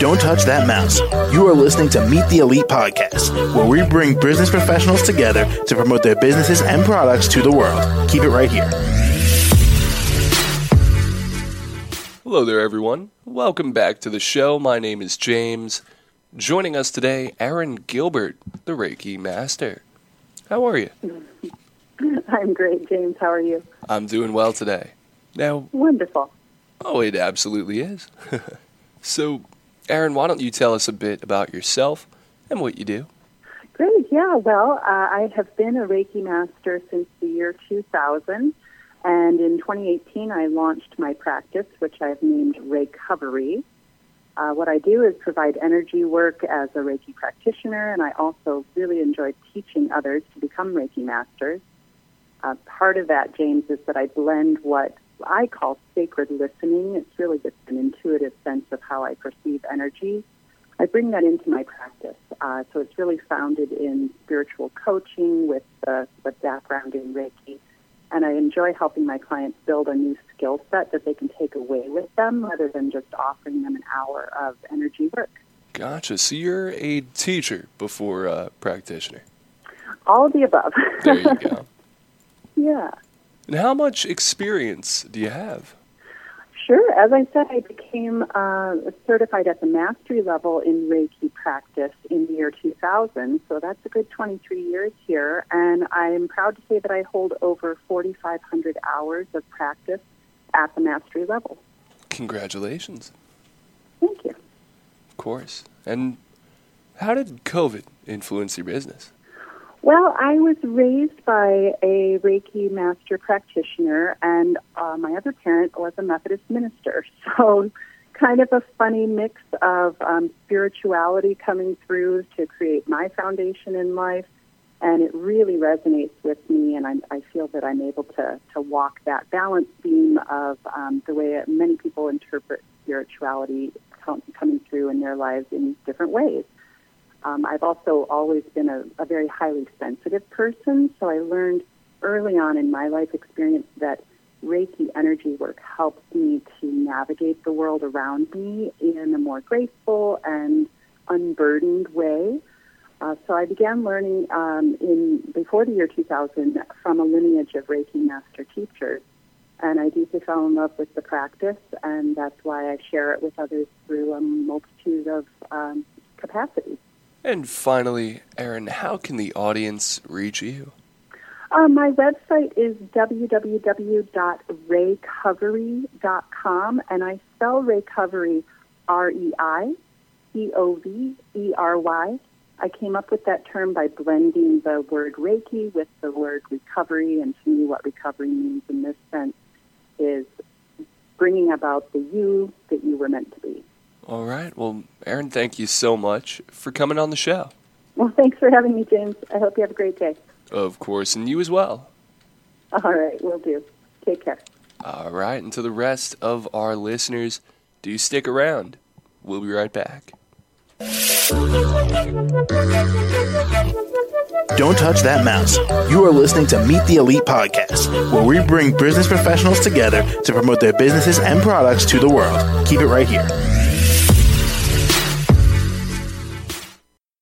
Don't touch that mouse. You are listening to Meet the Elite podcast, where we bring business professionals together to promote their businesses and products to the world. Keep it right here. Hello there, everyone. Welcome back to the show. My name is James. Joining us today, Erin Gilbert, the Reiki Master. How are you? I'm great, James. How are you? I'm doing well today. Now, Wonderful. Oh, it absolutely is. so, Erin, why don't you tell us a bit about yourself and what you do? Great. Yeah. Well, uh, I have been a Reiki master since the year 2000. And in 2018, I launched my practice, which I've named Reicovery. Uh, what I do is provide energy work as a Reiki practitioner, and I also really enjoy teaching others to become Reiki masters. Uh, part of that, James, is that I blend what I call sacred listening. It's really just an intuitive sense of how I perceive energy. I bring that into my practice. Uh, so it's really founded in spiritual coaching with the, the background in Reiki. And I enjoy helping my clients build a new skill set that they can take away with them rather than just offering them an hour of energy work. Gotcha. So, you're a teacher before a practitioner. All of the above. There you go. yeah. And how much experience do you have? Sure. As I said, I became uh, certified at the mastery level in Reiki practice in the year 2000. So that's a good 23 years here. And I'm proud to say that I hold over 4,500 hours of practice at the mastery level. Congratulations, Thank you. of course. And how did COVID influence your business? Well, I was raised by a Reiki master practitioner, and uh, my other parent was a Methodist minister. So, kind of a funny mix of um, spirituality coming through to create my foundation in life. And it really resonates with me, and I'm, I feel that I'm able to, to walk that balance beam of um, the way many people interpret spirituality com- coming through in their lives in different ways. Um, I've also always been a, a very highly sensitive person, so I learned early on in my life experience that Reiki energy work helps me to navigate the world around me in a more graceful and unburdened way. Uh, so I began learning um, in before the year 2000 from a lineage of Reiki master teachers, and I deeply fell in love with the practice, and that's why I share it with others through a multitude of um, capacities. And finally, Erin, how can the audience reach you? Uh, my website is www.reicovery.com, and I spell Reicovery R E I C O V E R Y. I came up with that term by blending the word Reiki with the word recovery, and to me, what recovery means in this sense is bringing about the you that you were meant to be. All right. Well, Erin, thank you so much for coming on the show. Well, thanks for having me, James. I hope you have a great day. Of course, and you as well. All right, we'll do. Take care. All right. And to the rest of our listeners, do stick around. We'll be right back. Don't touch that mouse. You are listening to Meet the Elite podcast, where we bring business professionals together to promote their businesses and products to the world. Keep it right here.